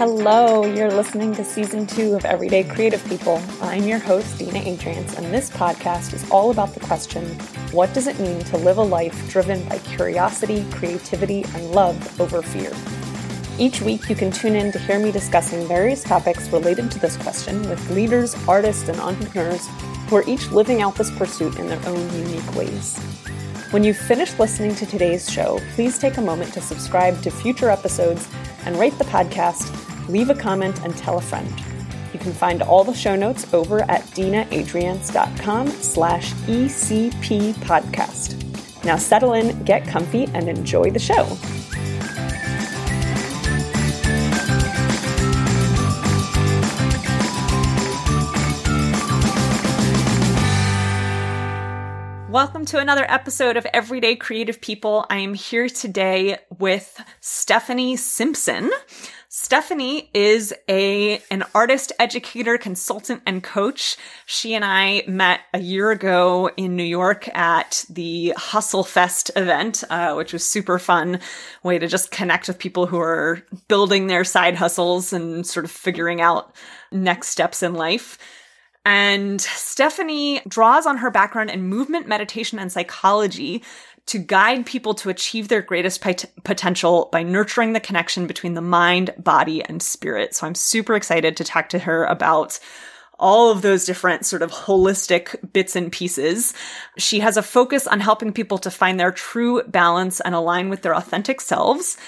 Hello, you're listening to season two of Everyday Creative People. I'm your host, Dina Adriance, and this podcast is all about the question what does it mean to live a life driven by curiosity, creativity, and love over fear? Each week, you can tune in to hear me discussing various topics related to this question with leaders, artists, and entrepreneurs who are each living out this pursuit in their own unique ways. When you've finished listening to today's show, please take a moment to subscribe to future episodes and rate the podcast, leave a comment, and tell a friend. You can find all the show notes over at dinaadriance.com slash ECP podcast. Now settle in, get comfy, and enjoy the show. Welcome to another episode of Everyday Creative People. I am here today with Stephanie Simpson. Stephanie is a an artist, educator, consultant, and coach. She and I met a year ago in New York at the Hustle Fest event, uh, which was super fun way to just connect with people who are building their side hustles and sort of figuring out next steps in life. And Stephanie draws on her background in movement, meditation, and psychology to guide people to achieve their greatest pot- potential by nurturing the connection between the mind, body, and spirit. So I'm super excited to talk to her about all of those different sort of holistic bits and pieces. She has a focus on helping people to find their true balance and align with their authentic selves.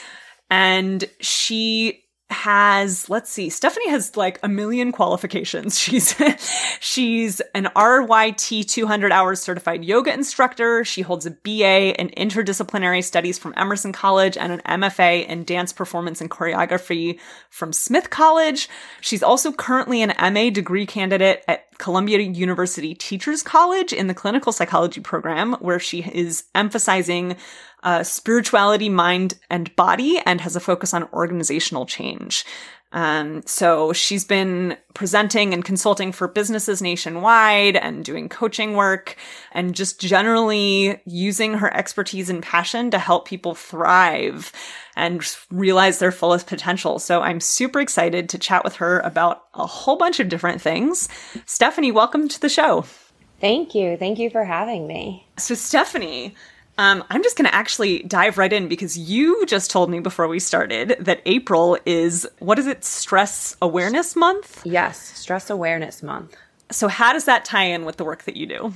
And she has let's see stephanie has like a million qualifications. She's she's an ryt 200 hours certified yoga instructor. She holds a ba in interdisciplinary studies from emerson college and an mfa in dance performance and choreography from smith college. She's also currently an ma degree candidate at Columbia University Teachers College in the clinical psychology program, where she is emphasizing uh, spirituality, mind, and body, and has a focus on organizational change. Um, so she's been presenting and consulting for businesses nationwide and doing coaching work and just generally using her expertise and passion to help people thrive and realize their fullest potential. So I'm super excited to chat with her about a whole bunch of different things. Stephanie, welcome to the show. Thank you. Thank you for having me. So, Stephanie, um, I'm just going to actually dive right in because you just told me before we started that April is, what is it, Stress Awareness Month? Yes, Stress Awareness Month. So, how does that tie in with the work that you do?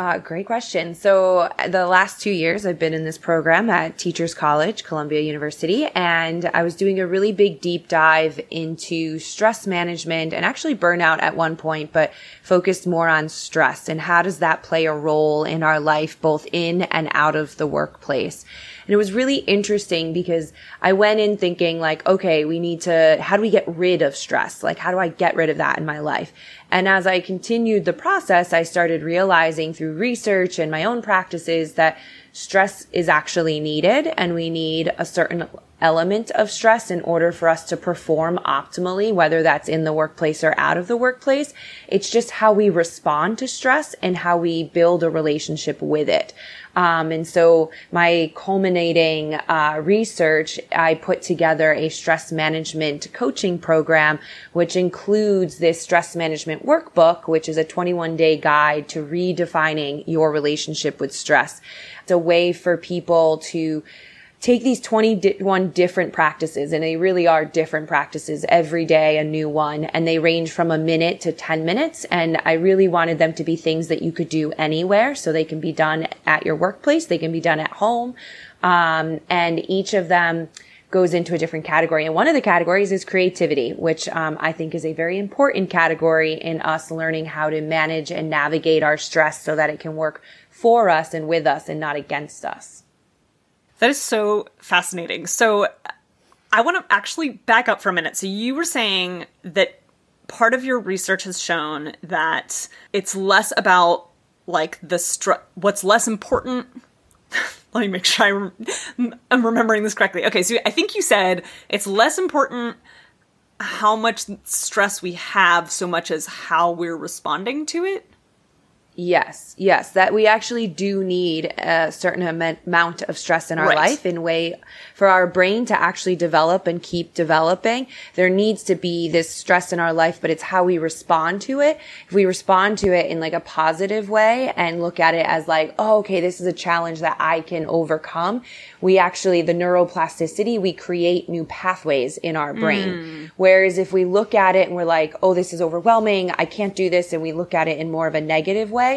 Uh, great question. So the last two years I've been in this program at Teachers College, Columbia University, and I was doing a really big deep dive into stress management and actually burnout at one point, but focused more on stress and how does that play a role in our life, both in and out of the workplace. And it was really interesting because I went in thinking like, okay, we need to, how do we get rid of stress? Like, how do I get rid of that in my life? And as I continued the process, I started realizing through research and my own practices that stress is actually needed and we need a certain element of stress in order for us to perform optimally, whether that's in the workplace or out of the workplace. It's just how we respond to stress and how we build a relationship with it. Um, and so my culminating uh, research, I put together a stress management coaching program, which includes this stress management workbook, which is a 21 day guide to redefining your relationship with stress. It's a way for people to take these 21 different practices and they really are different practices every day, a new one. And they range from a minute to 10 minutes. And I really wanted them to be things that you could do anywhere. So they can be done at your workplace. They can be done at home. Um, and each of them goes into a different category. And one of the categories is creativity, which um, I think is a very important category in us learning how to manage and navigate our stress so that it can work for us and with us and not against us. That is so fascinating. So I want to actually back up for a minute. So you were saying that part of your research has shown that it's less about like the str- what's less important let me make sure I'm, I'm remembering this correctly. Okay, so I think you said it's less important how much stress we have so much as how we're responding to it. Yes, yes, that we actually do need a certain am- amount of stress in our Right. life in way for our brain to actually develop and keep developing. There needs to be this stress in our life, but it's how we respond to it. If we respond to it in like a positive way and look at it as like, oh, okay, this is a challenge that I can overcome. We actually, the neuroplasticity, we create new pathways in our brain. Hmm. Whereas if we look at it and we're like, oh, this is overwhelming. I can't do this. And we look at it in more of a negative way.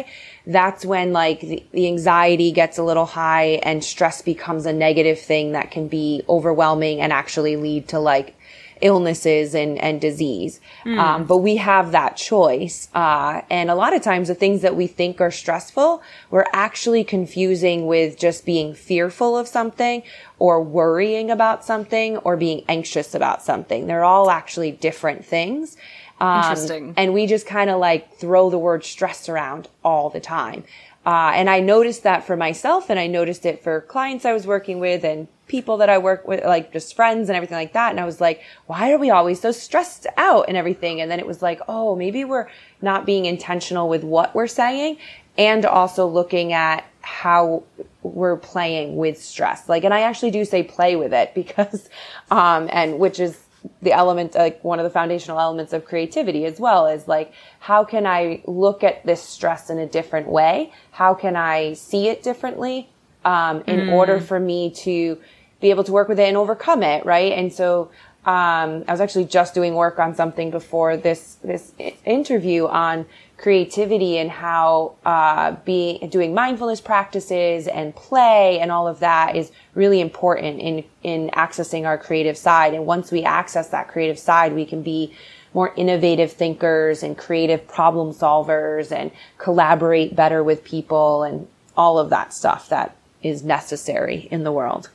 That's when like the, the anxiety gets a little high and stress becomes a negative thing that can be overwhelming and actually lead to like illnesses and, and disease. Um, but we have that choice. Uh, and a lot of times the things that we think are stressful, we're actually confusing with just being fearful of something or worrying about something or being anxious about something. They're all actually different things. Um, Interesting. And we just kind of like throw the word stress around all the time. Uh, and I noticed that for myself and I noticed it for clients I was working with and people that I work with, like just friends and everything like that. And I was like, why are we always so stressed out and everything? And then it was like, oh, maybe we're not being intentional with what we're saying and also looking at how we're playing with stress. Like, and I actually do say play with it because, um, and which is the element, like one of the foundational elements of creativity as well is like, how can I look at this stress in a different way? How can I see it differently? Um, in order for me to be able to work with it and overcome it, right? And so, um, I was actually just doing work on something before this, this interview on creativity and how, uh, being, doing mindfulness practices and play and all of that is really important in, in accessing our creative side. And once we access that creative side, we can be more innovative thinkers and creative problem solvers and collaborate better with people and all of that stuff that is necessary in the world.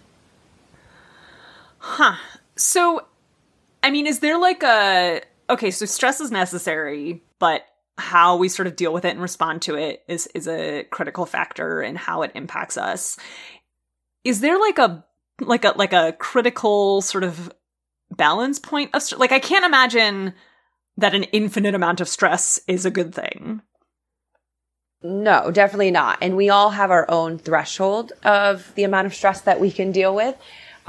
Huh. So, I mean, is there like a okay? So stress is necessary, but how we sort of deal with it and respond to it is is a critical factor in how it impacts us. Is there like a like a like a critical sort of balance point of like I can't imagine that an infinite amount of stress is a good thing. No, definitely not. And we all have our own threshold of the amount of stress that we can deal with.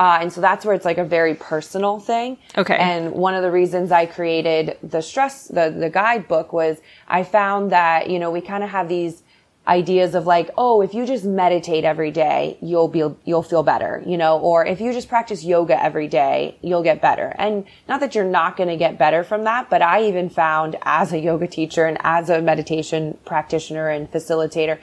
Uh, and so that's where it's like a very personal thing. Okay. And one of the reasons I created the stress, the, the guidebook was I found that, you know, we kind of have these ideas of like, oh, if you just meditate every day, you'll be, you'll feel better, you know, or if you just practice yoga every day, you'll get better. And not that you're not going to get better from that, but I even found as a yoga teacher and as a meditation practitioner and facilitator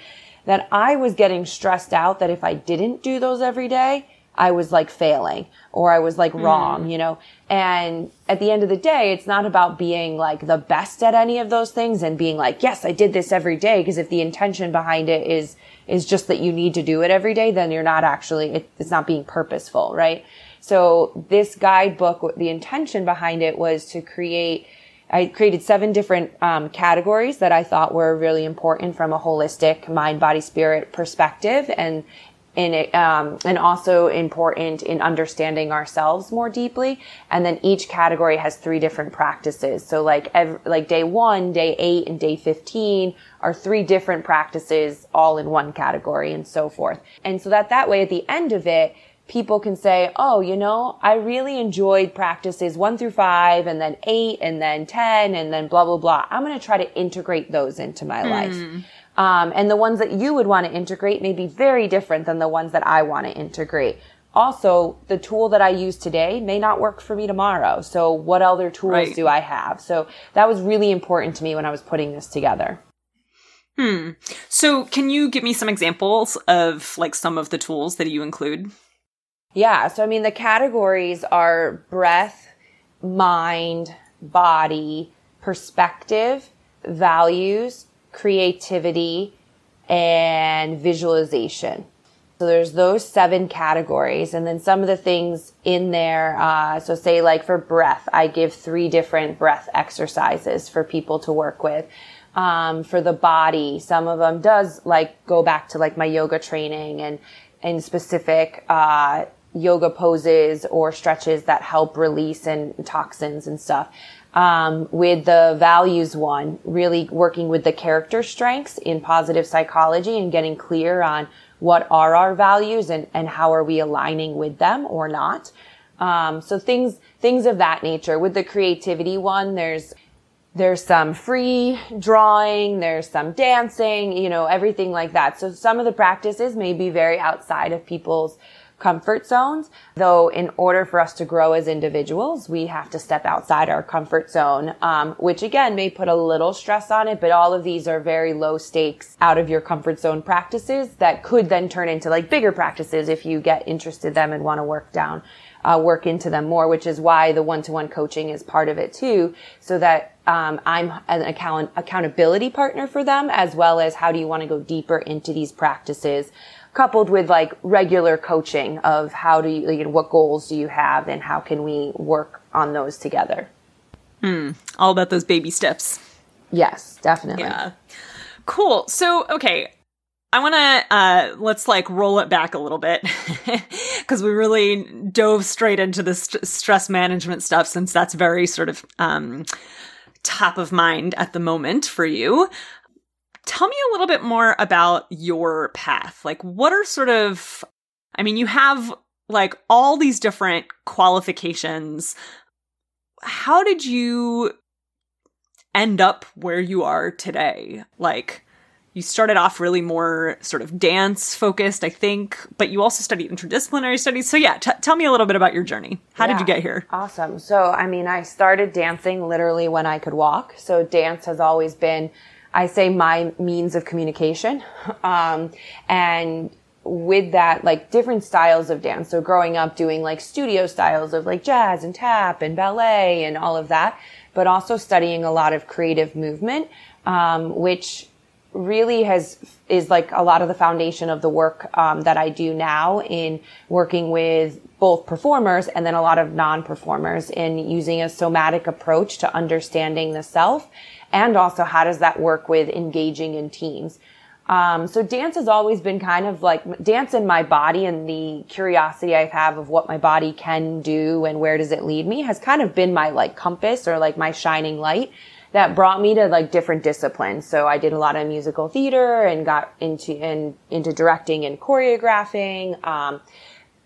that I was getting stressed out that if I didn't do those every day, I was like failing or I was like wrong, you know? And at the end of the day, it's not about being like the best at any of those things and being like, yes, I did this every day. Cause if the intention behind it is, is just that you need to do it every day, then you're not actually, it, it's not being purposeful, right? So this guidebook, the intention behind it was to create I created seven different um, categories that I thought were really important from a holistic mind, body, spirit perspective, and in it, um, and also important in understanding ourselves more deeply. And then each category has three different practices. So like like day one, day eight, and day fifteen are three different practices all in one category, and so forth. And so that that way, at the end of it, people can say, oh, you know, I really enjoyed practices one through five and then eight and then 10 and then blah, blah, blah. I'm going to try to integrate those into my life. Um, and the ones that you would want to integrate may be very different than the ones that I want to integrate. Also, the tool that I use today may not work for me tomorrow. So what other tools Right. do I have? So that was really important to me when I was putting this together. Hmm. So, can you give me some examples of like some of the tools that you include? Yeah. So, I mean, the categories are breath, mind, body, perspective, values, creativity, and visualization. So there's those seven categories. And then some of the things in there. Uh, so say like for breath, I give three different breath exercises for people to work with. Um, for the body, some of them does like go back to like my yoga training and, and specific, uh, yoga poses or stretches that help release and toxins and stuff. Um, with the values one, really working with the character strengths in positive psychology and getting clear on what are our values and, and how are we aligning with them or not. Um, so things, things of that nature. With the creativity one, there's, there's some free drawing, there's some dancing, you know, everything like that. So some of the practices may be very outside of people's comfort zones. Though in order for us to grow as individuals, we have to step outside our comfort zone, um, which again may put a little stress on it, but all of these are very low stakes out of your comfort zone practices that could then turn into like bigger practices if you get interested in them and want to work down. Uh, work into them more, which is why the one-to-one coaching is part of it too, so that um, I'm an account- accountability partner for them, as well as how do you want to go deeper into these practices coupled with like regular coaching of how do you, what goals do you have and how can we work on those together. Mm, all about those baby steps. Yes, definitely. Yeah. Cool. So, okay. I want to, uh, let's like roll it back a little bit because we really dove straight into the st- stress management stuff since that's very sort of, um, top of mind at the moment for you. Tell me a little bit more about your path. Like, what are sort of, I mean, you have like all these different qualifications. How did you end up where you are today? Like, you started off really more sort of dance focused, I think, but you also studied interdisciplinary studies. So, yeah, t- tell me a little bit about your journey. How yeah, did you get here? Awesome. So, I mean, I started dancing literally when I could walk. So, dance has always been I say my means of communication. Um, and with that, like different styles of dance. So growing up doing like studio styles of like jazz and tap and ballet and all of that, but also studying a lot of creative movement, um, which really has is like a lot of the foundation of the work um, that I do now in working with both performers and then a lot of non-performers in using a somatic approach to understanding the self and also how does that work with engaging in teams. Um, so dance has always been kind of like dance in my body and the curiosity I have of what my body can do and where does it lead me has kind of been my like compass or like my shining light that brought me to like different disciplines. So I did a lot of musical theater and got into and into directing and choreographing. Um,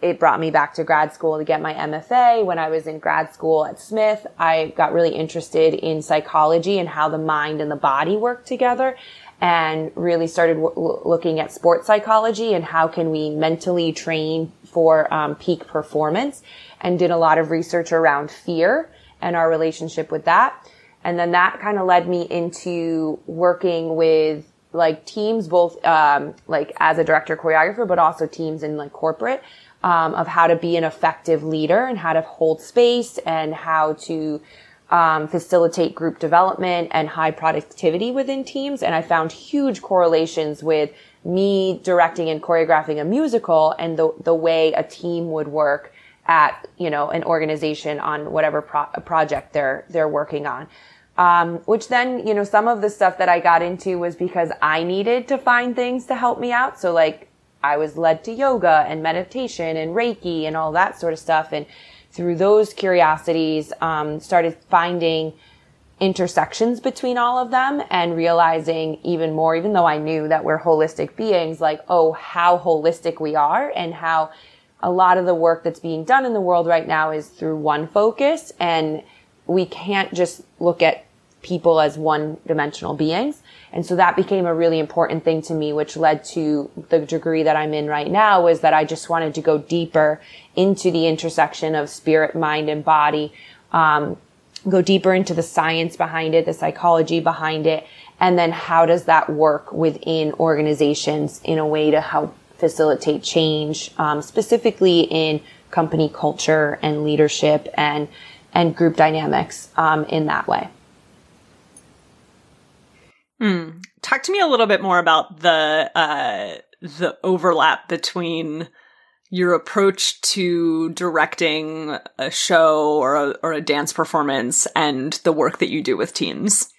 it brought me back to grad school to get my MFA. When I was in grad school at Smith, I got really interested in psychology and how the mind and the body work together and really started w- looking at sports psychology and how can we mentally train for um, peak performance and did a lot of research around fear and our relationship with that. And then that kind of led me into working with like teams, both um, like as a director choreographer, but also teams in like corporate um, of how to be an effective leader and how to hold space and how to um, facilitate group development and high productivity within teams. And I found huge correlations with me directing and choreographing a musical and the, the way a team would work at, you know, an organization on whatever pro- project they're, they're working on. Um, which then, you know, some of the stuff that I got into was because I needed to find things to help me out. So like I was led to yoga and meditation and Reiki and all that sort of stuff. And through those curiosities, um, started finding intersections between all of them and realizing even more, even though I knew that we're holistic beings, like, oh, how holistic we are and how a lot of the work that's being done in the world right now is through one focus. And we can't just look at people as one dimensional beings. And so that became a really important thing to me, which led to the degree that I'm in right now was that I just wanted to go deeper into the intersection of spirit, mind, and body, um, go deeper into the science behind it, the psychology behind it, and then how does that work within organizations in a way to help facilitate change, um, specifically in company culture and leadership and and group dynamics um, in that way. Hmm. Talk to me a little bit more about the uh, the overlap between your approach to directing a show or a, or a dance performance and the work that you do with teams.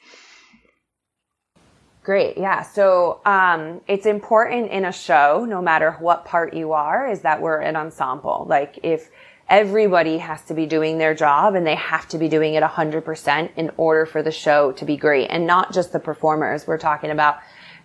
Great. Yeah. So, um, it's important in a show, no matter what part you are, is that we're an ensemble. Like if everybody has to be doing their job and they have to be doing it 100% in order for the show to be great and not just the performers. We're talking about,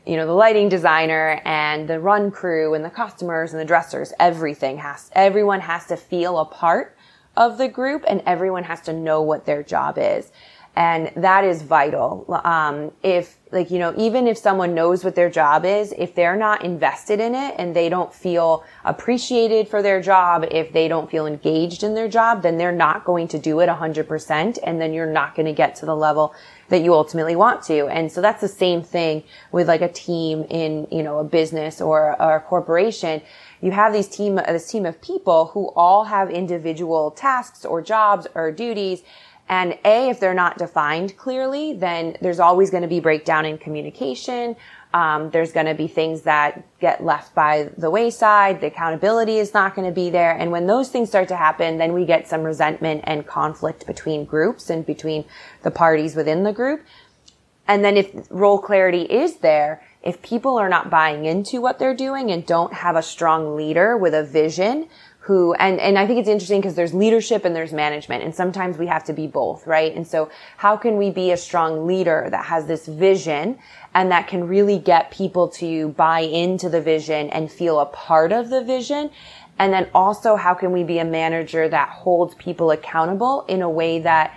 you know, the lighting designer and the run crew and the costumers and the dressers. Everything has, everyone has to feel a part of the group and everyone has to know what their job is. And that is vital. Um, if, like, you know, even if someone knows what their job is, if they're not invested in it and they don't feel appreciated for their job, if they don't feel engaged in their job, then they're not going to do it 100%. And then you're not going to get to the level that you ultimately want to. And so that's the same thing with like a team in, you know, a business or, or a corporation you have these team, this team of people who all have individual tasks or jobs or duties and A, if they're not defined clearly, then there's always going to be breakdown in communication. Um, there's going to be things that get left by the wayside. The accountability is not going to be there. And when those things start to happen, then we get some resentment and conflict between groups and between the parties within the group. And then if role clarity is there, if people are not buying into what they're doing and don't have a strong leader with a vision, who and and I think it's interesting because there's leadership and there's management and sometimes we have to be both, right? And so how can we be a strong leader that has this vision and that can really get people to buy into the vision and feel a part of the vision? And then also how can we be a manager that holds people accountable in a way that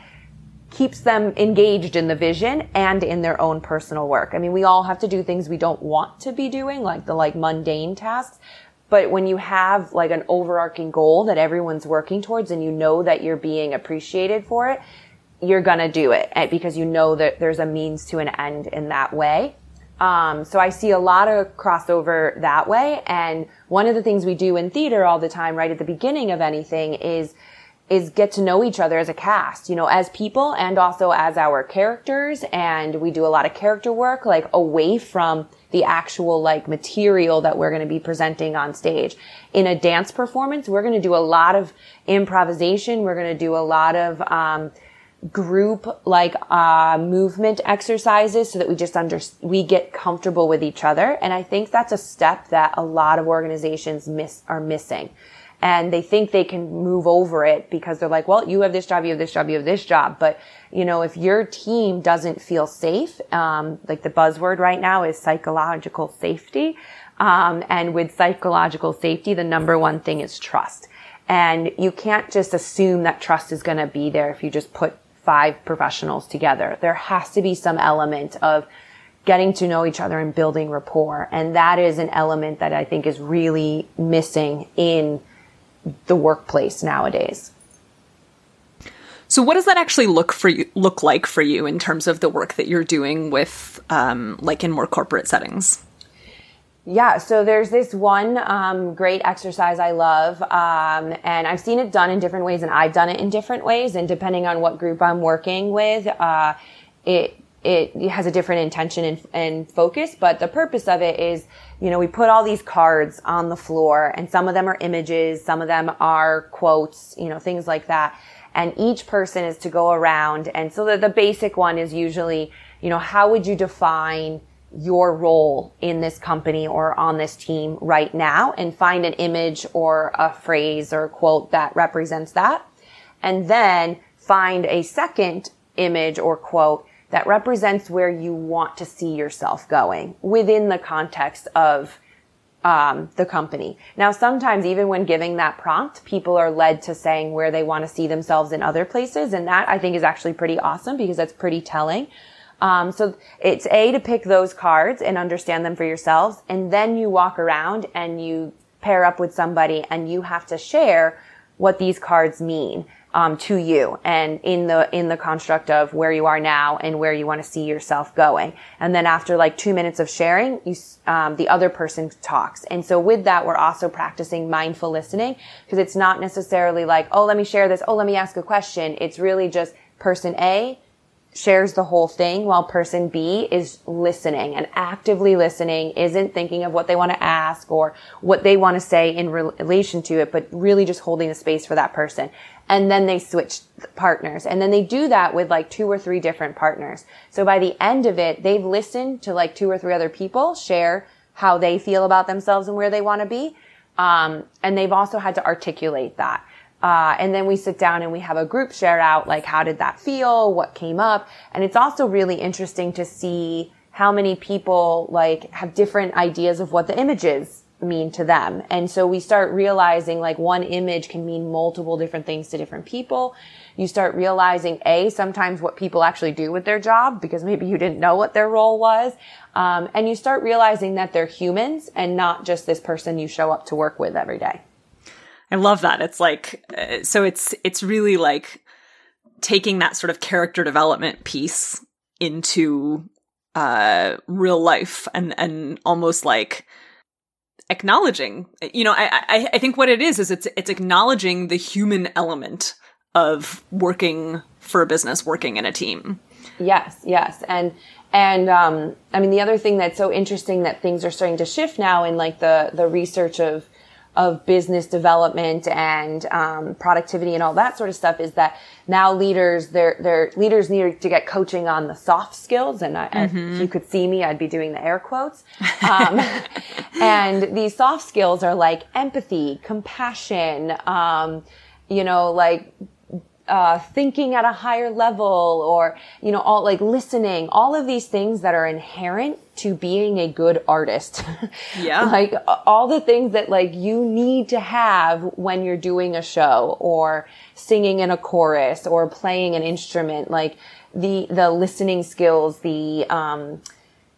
keeps them engaged in the vision and in their own personal work. I mean, we all have to do things we don't want to be doing, like the like mundane tasks, but when you have like an overarching goal that everyone's working towards and you know that you're being appreciated for it, you're gonna do it eh, because you know that there's a means to an end in that way. Um, so I see a lot of crossover that way. And one of the things we do in theater all the time, right at the beginning of anything is, is get to know each other as a cast, you know, as people and also as our characters. And we do a lot of character work, like away from the actual like material that we're going to be presenting on stage. In a dance performance, we're going to do a lot of improvisation. We're going to do a lot of, um, group like uh, movement exercises so that we just under we get comfortable with each other and i think that's a step that a lot of organizations miss are missing and they think they can move over it because they're like well you have this job you have this job you have this job but you know, if your team doesn't feel safe, um, like the buzzword right now is psychological safety. Um, and with psychological safety, the number one thing is trust. And you can't just assume that trust is going to be there if you just put five professionals together. There has to be some element of getting to know each other and building rapport. And that is an element that I think is really missing in the workplace nowadays. So, what does that actually look for you, look like for you in terms of the work that you're doing with, um, like, in more corporate settings? Yeah, so there's this one um, great exercise I love, um, and I've seen it done in different ways, and I've done it in different ways, and depending on what group I'm working with, uh, it it has a different intention and, and, focus, but the purpose of it is, you know, we put all these cards on the floor, and some of them are images, some of them are quotes, you know, things like that and each person is to go around. And so the, the basic one is usually, you know, how would you define your role in this company or on this team right now and find an image or a phrase or a quote that represents that. And then find a second image or quote that represents where you want to see yourself going within the context of um, the company. Now, sometimes even when giving that prompt, people are led to saying where they want to see themselves in other places, and that I think is actually pretty awesome because that's pretty telling. Um, so it's a to pick those cards and understand them for yourselves, and then you walk around and you pair up with somebody, and you have to share what these cards mean um, to you and in the in the construct of where you are now and where you want to see yourself going. And then after like two minutes of sharing, you um, the other person talks. And so with that, we're also practicing mindful listening because it's not necessarily like, oh, let me share this. Oh, let me ask a question. It's really just person A shares the whole thing while person B is listening and actively listening, isn't thinking of what they want to ask or what they want to say in relation to it, but really just holding the space for that person and then they switch partners. And then they do that with like two or three different partners. So by the end of it, they've listened to like two or three other people share how they feel about themselves and where they want to be. Um, and they've also had to articulate that. Uh, and then we sit down and we have a group share out, like, how did that feel? What came up? And it's also really interesting to see how many people, like, have different ideas of what the images mean to them. And so we start realizing, like, one image can mean multiple different things to different people. You start realizing, A, sometimes what people actually do with their job, because maybe you didn't know what their role was. Um, and you start realizing that they're humans and not just this person you show up to work with every day. I love that. It's like, uh, so it's, it's really like taking that sort of character development piece into, uh, real life and, and almost like acknowledging, you know, I, I, I think what it is, is it's, it's acknowledging the human element of working for a business, working in a team. Yes, yes. And, and, um, I mean, the other thing that's so interesting that things are starting to shift now in like the, the research of, of business development and um, productivity and all that sort of stuff is that now leaders their their leaders need to get coaching on the soft skills and I, mm-hmm. if you could see me I'd be doing the air quotes um, and these soft skills are like empathy compassion um, you know like uh, thinking at a higher level or, you know, all like listening, all of these things that are inherent to being a good artist. Yeah. like all the things that like you need to have when you're doing a show or singing in a chorus or playing an instrument, like the, the listening skills, the, um,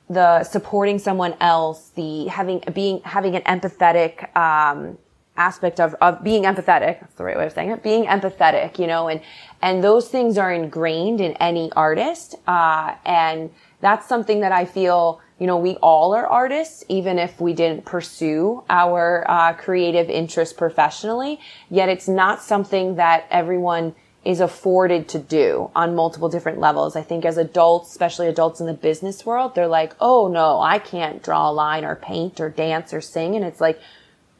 the supporting someone else, the having, being, having an empathetic, um, aspect of, of being empathetic. That's the right way of saying it. Being empathetic, you know, and, and those things are ingrained in any artist. Uh, and that's something that I feel, you know, we all are artists, even if we didn't pursue our, uh, creative interest professionally. Yet it's not something that everyone is afforded to do on multiple different levels. I think as adults, especially adults in the business world, they're like, oh no, I can't draw a line or paint or dance or sing. And it's like,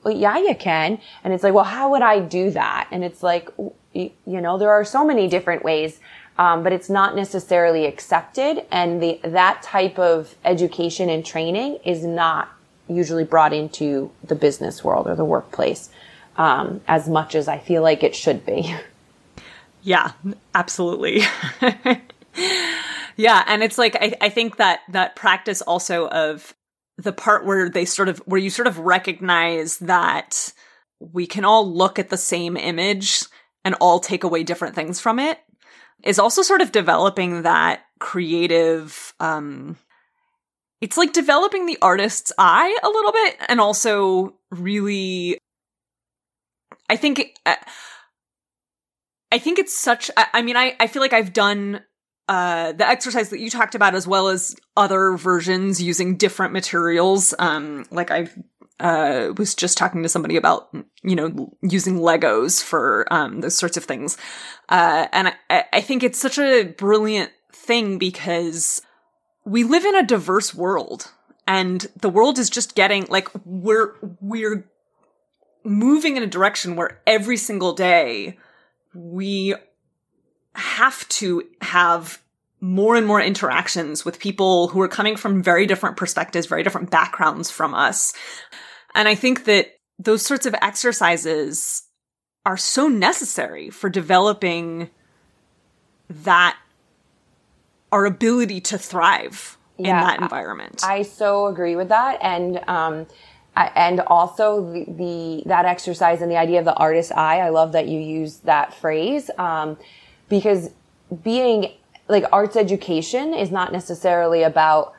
well, yeah, you can. And it's like, well, how would I do that? And it's like, you, know, there are so many different ways. Um, but it's not necessarily accepted. And the, that type of education and training is not usually brought into the business world or the workplace, um, as much as I feel like it should be. Yeah, absolutely. yeah. And it's like, I, I think that, that practice also of the part where they sort of where you sort of recognize that we can all look at the same image and all take away different things from it is also sort of developing that creative um it's like developing the artist's eye a little bit and also really i think i think it's such I, I mean i i feel like i've done uh, the exercise that you talked about, as well as other versions using different materials. Um, like I uh, was just talking to somebody about, you know, using Legos for um, those sorts of things. Uh, and I, I think it's such a brilliant thing because we live in a diverse world and the world is just getting like we're we're moving in a direction where every single day we have to have more and more interactions with people who are coming from very different perspectives, very different backgrounds from us. And I think that those sorts of exercises are so necessary for developing that our ability to thrive yeah, in that environment. I, I so agree with that. And, um, and also the, the, that exercise and the idea of the artist's eye. I love that you use that phrase. Um, because being like arts education is not necessarily about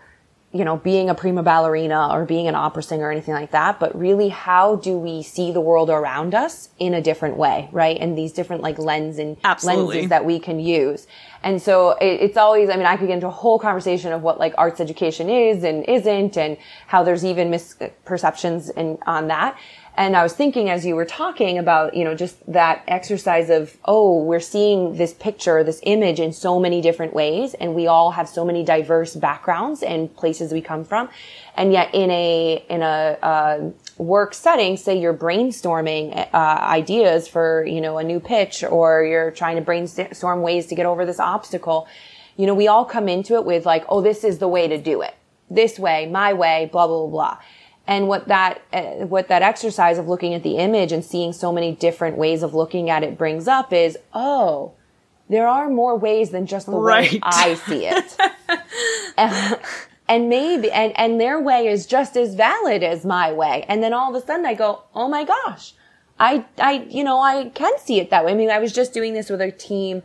you know being a prima ballerina or being an opera singer or anything like that but really how do we see the world around us in a different way right? And these different like lens and Absolutely. lenses that we can use. And so it, it's always i mean i could get into a whole conversation of what like arts education is and isn't and how there's even misperceptions in, on that and I was thinking as you were talking about, you know, just that exercise of, oh, we're seeing this picture, this image in so many different ways. And we all have so many diverse backgrounds and places we come from. And yet in a, in a, uh, work setting, say you're brainstorming, uh, ideas for, you know, a new pitch or you're trying to brainstorm ways to get over this obstacle. You know, we all come into it with like, oh, this is the way to do it. This way, my way, blah, blah, blah, blah And what that, uh, what that exercise of looking at the image and seeing so many different ways of looking at it brings up is, oh, there are more ways than just the right. way I see it. and, and maybe, and, and their way is just as valid as my way. And then all of a sudden I go, oh my gosh, I, I, you know, I can see it that way. I mean, I was just doing this with a team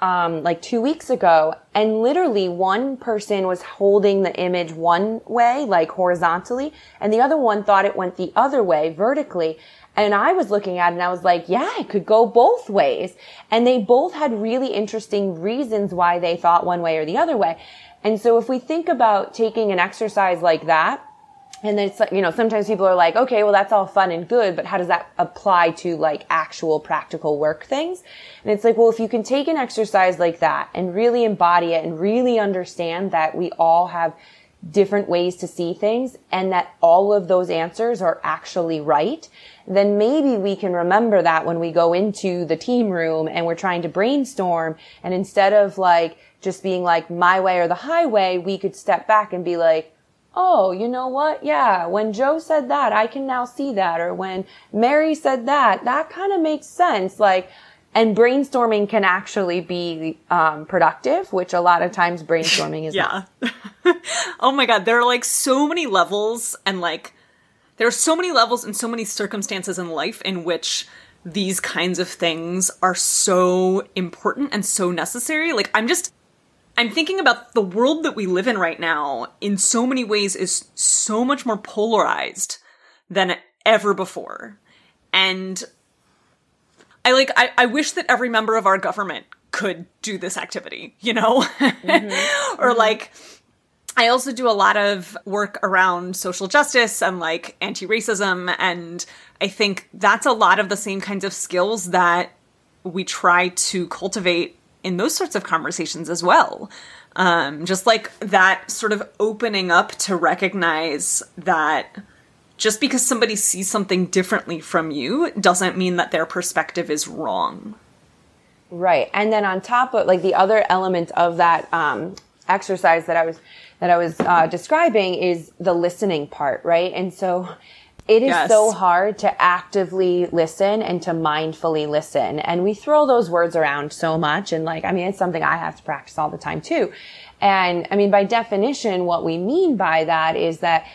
um, like two weeks ago, and literally one person was holding the image one way, like horizontally, and the other one thought it went the other way, vertically. And I was looking at it and I was like, yeah, it could go both ways. And they both had really interesting reasons why they thought one way or the other way. And so if we think about taking an exercise like that, and then it's like, you know, sometimes people are like, okay, well, that's all fun and good, but how does that apply to like actual practical work things? And it's like, well, if you can take an exercise like that and really embody it and really understand that we all have different ways to see things and that all of those answers are actually right, then maybe we can remember that when we go into the team room and we're trying to brainstorm. And instead of like just being like my way or the highway, we could step back and be like, oh, you know what? Yeah, when Joe said that, I can now see that. Or when Mary said that, that kind of makes sense. Like, and brainstorming can actually be um, productive, which a lot of times brainstorming is yeah. oh my god, there are like so many levels and like there are so many levels and so many circumstances in life in which these kinds of things are so important and so necessary. Like I'm just I'm thinking about the world that we live in right now in so many ways is so much more polarized than ever before. And I like I, I wish that every member of our government could do this activity, you know? Mm-hmm. or mm-hmm. like I also do a lot of work around social justice and like anti-racism and I think that's a lot of the same kinds of skills that we try to cultivate in those sorts of conversations as well. Um, just like that sort of opening up to recognize that just because somebody sees something differently from you doesn't mean that their perspective is wrong. Right. And then on top of like the other element of that um, exercise that I was that I was uh, describing is the listening part, right? And so it is yes. so hard to actively listen and to mindfully listen. And we throw those words around so much. And like, I mean, it's something I have to practice all the time too. And I mean, by definition, what we mean by that is that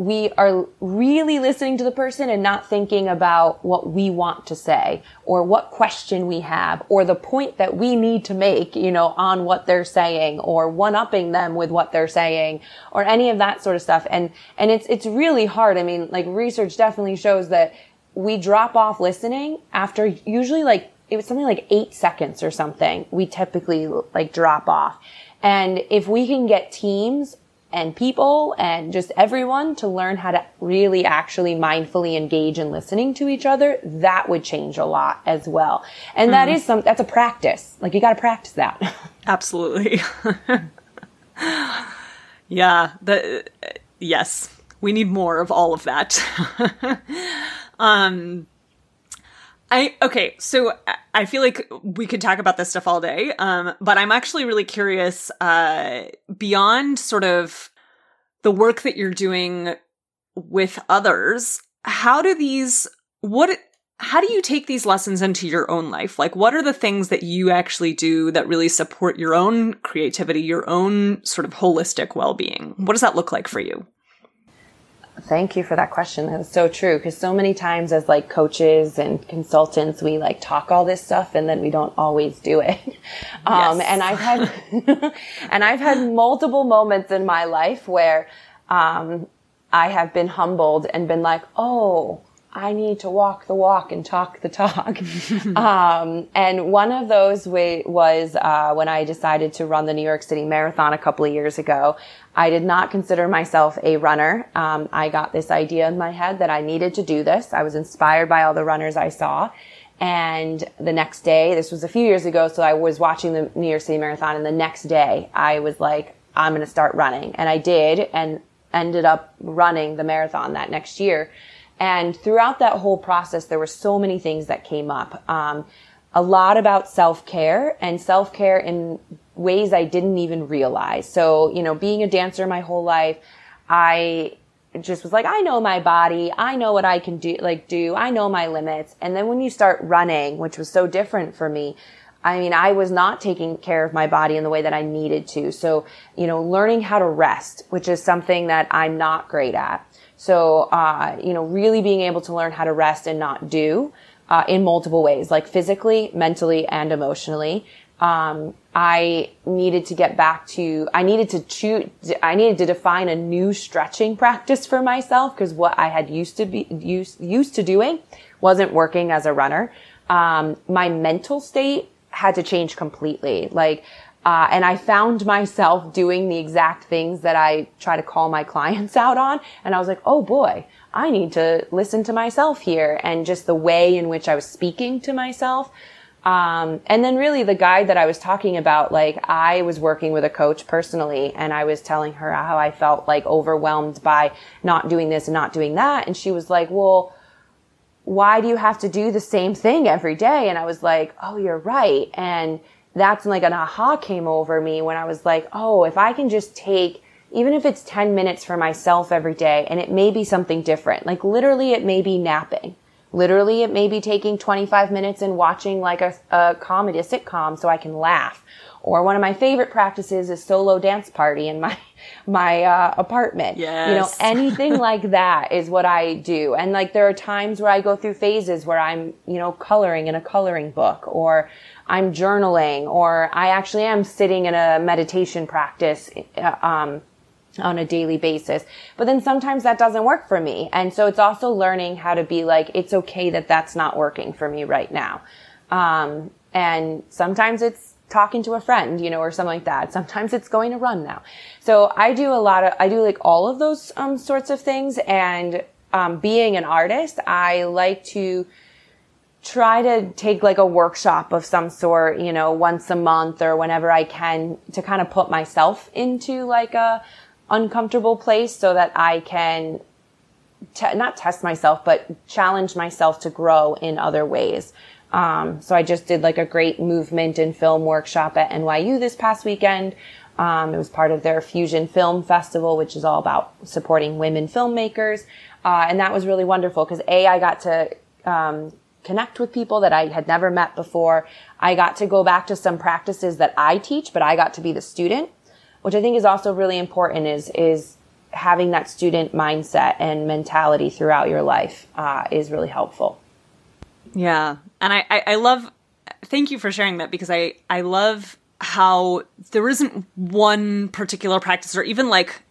we are really listening to the person and not thinking about what we want to say or what question we have or the point that we need to make, you know, on what they're saying or one upping them with what they're saying or any of that sort of stuff. And, and it's, it's really hard. I mean, like research definitely shows that we drop off listening after usually like, it was something like eight seconds or something. We typically like drop off. And if we can get teams and people and just everyone to learn how to really actually mindfully engage in listening to each other, that would change a lot as well. And mm. that mm-hmm. is some, that's a practice. Like you got to practice that. Absolutely. yeah. The, yes, we need more of all of that. um, I okay, so I feel like we could talk about this stuff all day, um, but I'm actually really curious uh, beyond sort of the work that you're doing with others. How do these what how do you take these lessons into your own life? Like, what are the things that you actually do that really support your own creativity, your own sort of holistic well being? What does that look like for you? Thank you for that question. That was so true because so many times as like coaches and consultants, we like talk all this stuff and then we don't always do it. Um, yes. and I've had, and I've had multiple moments in my life where, um, I have been humbled and been like, oh, I need to walk the walk and talk the talk. um, and one of those was uh, when I decided to run the New York City Marathon a couple of years ago. I did not consider myself a runner. Um, I got this idea in my head that I needed to do this. I was inspired by all the runners I saw. And the next day, this was a few years ago, so I was watching the New York City Marathon, and the next day I was like, I'm going to start running. And I did, and ended up running the marathon that next year. And throughout that whole process, there were so many things that came up. Um, a lot about self-care and self-care in ways I didn't even realize. So, you know, being a dancer my whole life, I just was like, I know my body. I know what I can do, like do. I know my limits. And then when you start running, which was so different for me, I mean, I was not taking care of my body in the way that I needed to. So, you know, learning how to rest, which is something that I'm not great at. So, uh, you know, really being able to learn how to rest and not do, uh, in multiple ways, like physically, mentally, and emotionally. Um, I needed to get back to, I needed to choose, I needed to define a new stretching practice for myself because what I had used to be, used, used to doing wasn't working as a runner. Um, my mental state had to change completely. Like, uh, and I found myself doing the exact things that I try to call my clients out on. And I was like, oh boy, I need to listen to myself here and just the way in which I was speaking to myself. Um, and then really the guide that I was talking about, like I was working with a coach personally and I was telling her how I felt like overwhelmed by not doing this and not doing that. And she was like, well, why do you have to do the same thing every day? And I was like, oh, you're right. And that's like an aha came over me when I was like, oh, if I can just take, even if it's 10 minutes for myself every day and it may be something different, like literally it may be napping. Literally it may be taking 25 minutes and watching like a, a comedy, a sitcom so I can laugh. Or one of my favorite practices is solo dance party in my my uh, apartment. Yes. You know, anything like that is what I do. And like there are times where I go through phases where I'm, you know, coloring in a coloring book or I'm journaling or I actually am sitting in a meditation practice uh, um, on a daily basis. But then sometimes that doesn't work for me. And so it's also learning how to be like, it's okay that that's not working for me right now. Um, and sometimes it's talking to a friend, you know, or something like that. Sometimes it's going to run now. So I do a lot of, I do like all of those um, sorts of things. And um, being an artist, I like to try to take like a workshop of some sort, you know, once a month or whenever I can to kind of put myself into like a uncomfortable place so that I can not test myself, but challenge myself to grow in other ways. Um, so I just did like a great movement and film workshop at NYU this past weekend. Um, it was part of their Fusion Film Festival, which is all about supporting women filmmakers. Uh, and that was really wonderful because A, I got to, um, connect with people that I had never met before. I got to go back to some practices that I teach, but I got to be the student, which I think is also really important is, is having that student mindset and mentality throughout your life, uh, is really helpful. Yeah. And I, I, I love, thank you for sharing that because I, I love how there isn't one particular practice or even like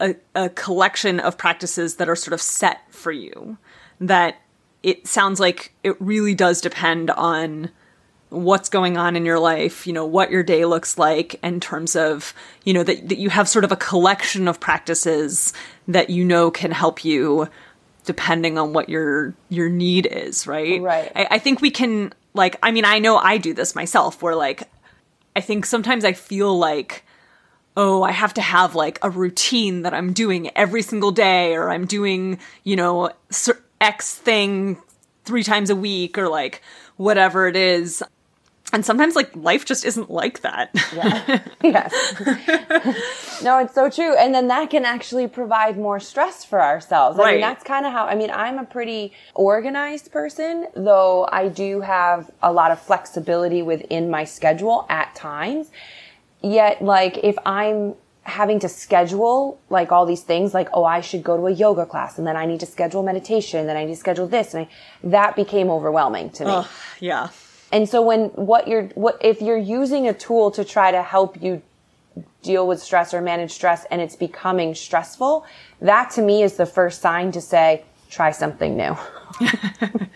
a, a collection of practices that are sort of set for you. That it sounds like it really does depend on what's going on in your life, you know, what your day looks like in terms of, you know, that, that you have sort of a collection of practices that you know can help you depending on what your your need is, right? Right. I, I think we can like I mean, I know I do this myself where like I think sometimes I feel like oh, I have to have like a routine that I'm doing every single day or I'm doing, you know, X thing three times a week or like whatever it is and sometimes like life just isn't like that. yeah. yes. no, it's so true. And then that can actually provide more stress for ourselves. Right. I mean, that's kind of how, I mean, I'm a pretty organized person, though I do have a lot of flexibility within my schedule at times. Yet, like, if I'm having to schedule like all these things, like, oh, I should go to a yoga class and then I need to schedule meditation, and then I need to schedule this. And I, that became overwhelming to me. Yeah. And so when what you're, what, if you're using a tool to try to help you deal with stress or manage stress and it's becoming stressful, that to me is the first sign to say, try something new.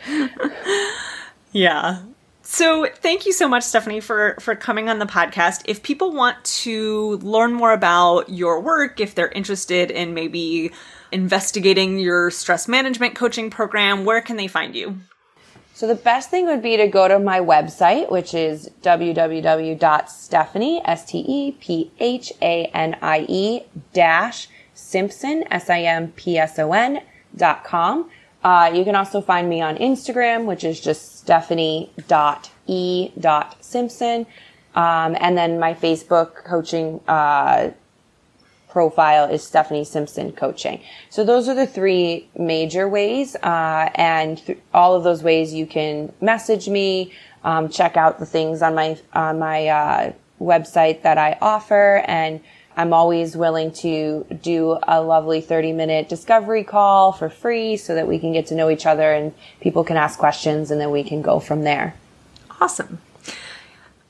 yeah. So thank you so much, Stephanie, for for coming on the podcast. If people want to learn more about your work, if they're interested in maybe investigating your stress management coaching program, where can they find you? So the best thing would be to go to my website, which is www.stephanie, S-T-E-P-H-A-N-I-E dash Simpson, S-I-M-P-S-O-N dot com. Uh, you can also find me on Instagram, which is just stephanie dot e Simpson. Um, and then my Facebook coaching, uh, profile is Stephanie Simpson Coaching. So those are the three major ways, uh, and th- all of those ways you can message me, um, check out the things on my on my uh, website that I offer, and I'm always willing to do a lovely 30 minute discovery call for free so that we can get to know each other and people can ask questions and then we can go from there. Awesome.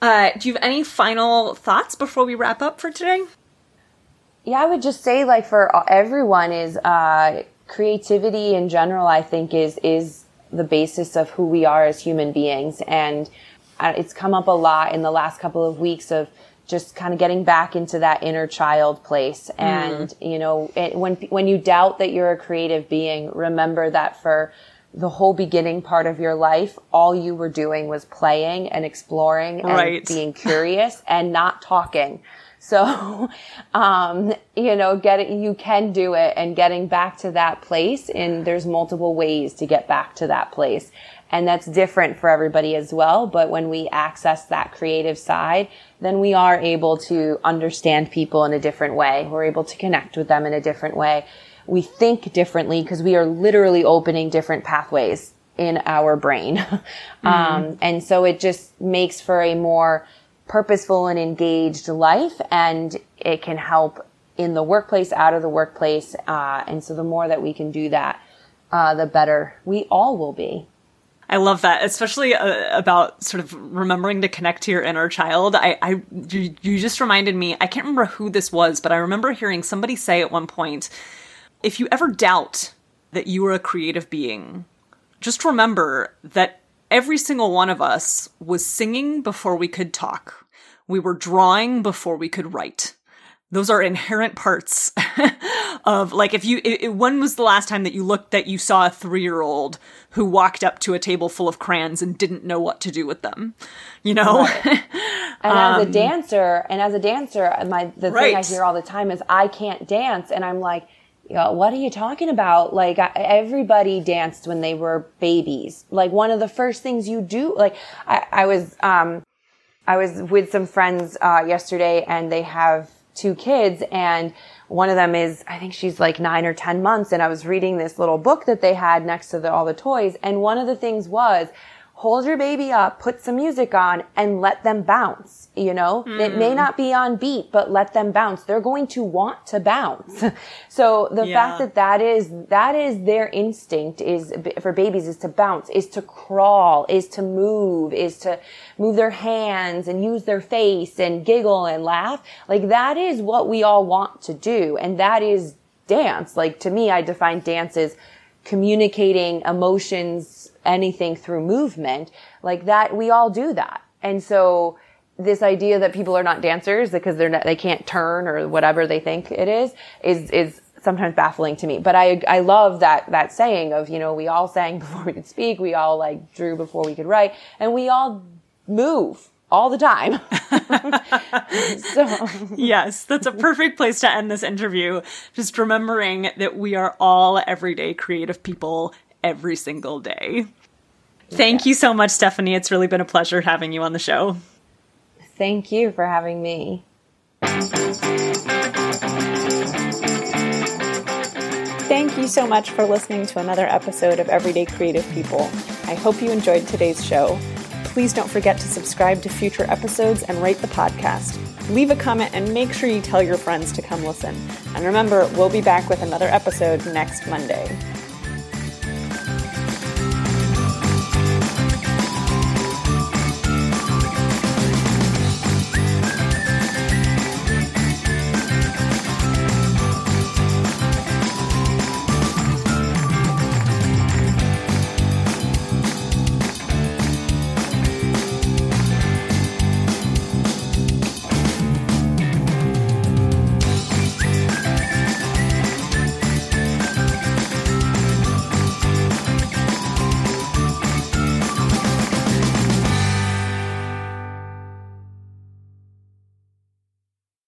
Uh, do you have any final thoughts before we wrap up for today? Yeah, I would just say like for everyone is uh, creativity in general. I think is is the basis of who we are as human beings, and uh, it's come up a lot in the last couple of weeks of just kind of getting back into that inner child place. And, mm. you know, it, when, when you doubt that you're a creative being, remember that for the whole beginning part of your life, all you were doing was playing and exploring and right. being curious and not talking. So, um, you know, get it, you can do it and getting back to that place. And there's multiple ways to get back to that place. And that's different for everybody as well. But when we access that creative side, then we are able to understand people in a different way. We're able to connect with them in a different way. We think differently because we are literally opening different pathways in our brain. Mm-hmm. Um, and so it just makes for a more purposeful and engaged life and it can help in the workplace, out of the workplace. Uh, and so the more that we can do that, uh, the better we all will be. I love that, especially uh, about sort of remembering to connect to your inner child. I, I, you, you just reminded me. I can't remember who this was, but I remember hearing somebody say at one point, if you ever doubt that you are a creative being, just remember that every single one of us was singing before we could talk. We were drawing before we could write those are inherent parts of like if you it, when was the last time that you looked that you saw a three-year-old who walked up to a table full of crayons and didn't know what to do with them you know right. and um, as a um, dancer and as a dancer my the right. thing i hear all the time is i can't dance and i'm like what are you talking about? Like everybody danced when they were babies. Like one of the first things you do, like I, I was, um, I was with some friends, uh, yesterday and they have two kids and one of them is, I think she's like nine or 10 months. And I was reading this little book that they had next to the, all the toys. And one of the things was hold your baby up, put some music on and let them bounce. You know, mm. it may hmm. not be on beat, but let them bounce. They're going to want to bounce. so the yeah. fact that that is, that is their instinct is for babies is to bounce, is to crawl, is to move, is to move their hands and use their face and giggle and laugh. Like that is what we all want to do. And that is dance. Like to me, I define dance as communicating emotions, anything through movement like that. We all do that. And so this idea that people are not dancers because they're not, they can't turn or whatever they think it is, is, is sometimes baffling to me. But I, I love that, that saying of, you know, we all sang before we could speak. We all like drew before we could write and we all move all the time. so yes, that's a perfect place to end this interview. Just remembering that we are all everyday creative people every single day. Thank you so much, Stephanie. It's really been a pleasure having you on the show. Thank you for having me. Thank you so much for listening to another episode of Everyday Creative People. I hope you enjoyed today's show. Please don't forget to subscribe to future episodes and rate the podcast. Leave a comment and make sure you tell your friends to come listen. And remember, we'll be back with another episode next Monday.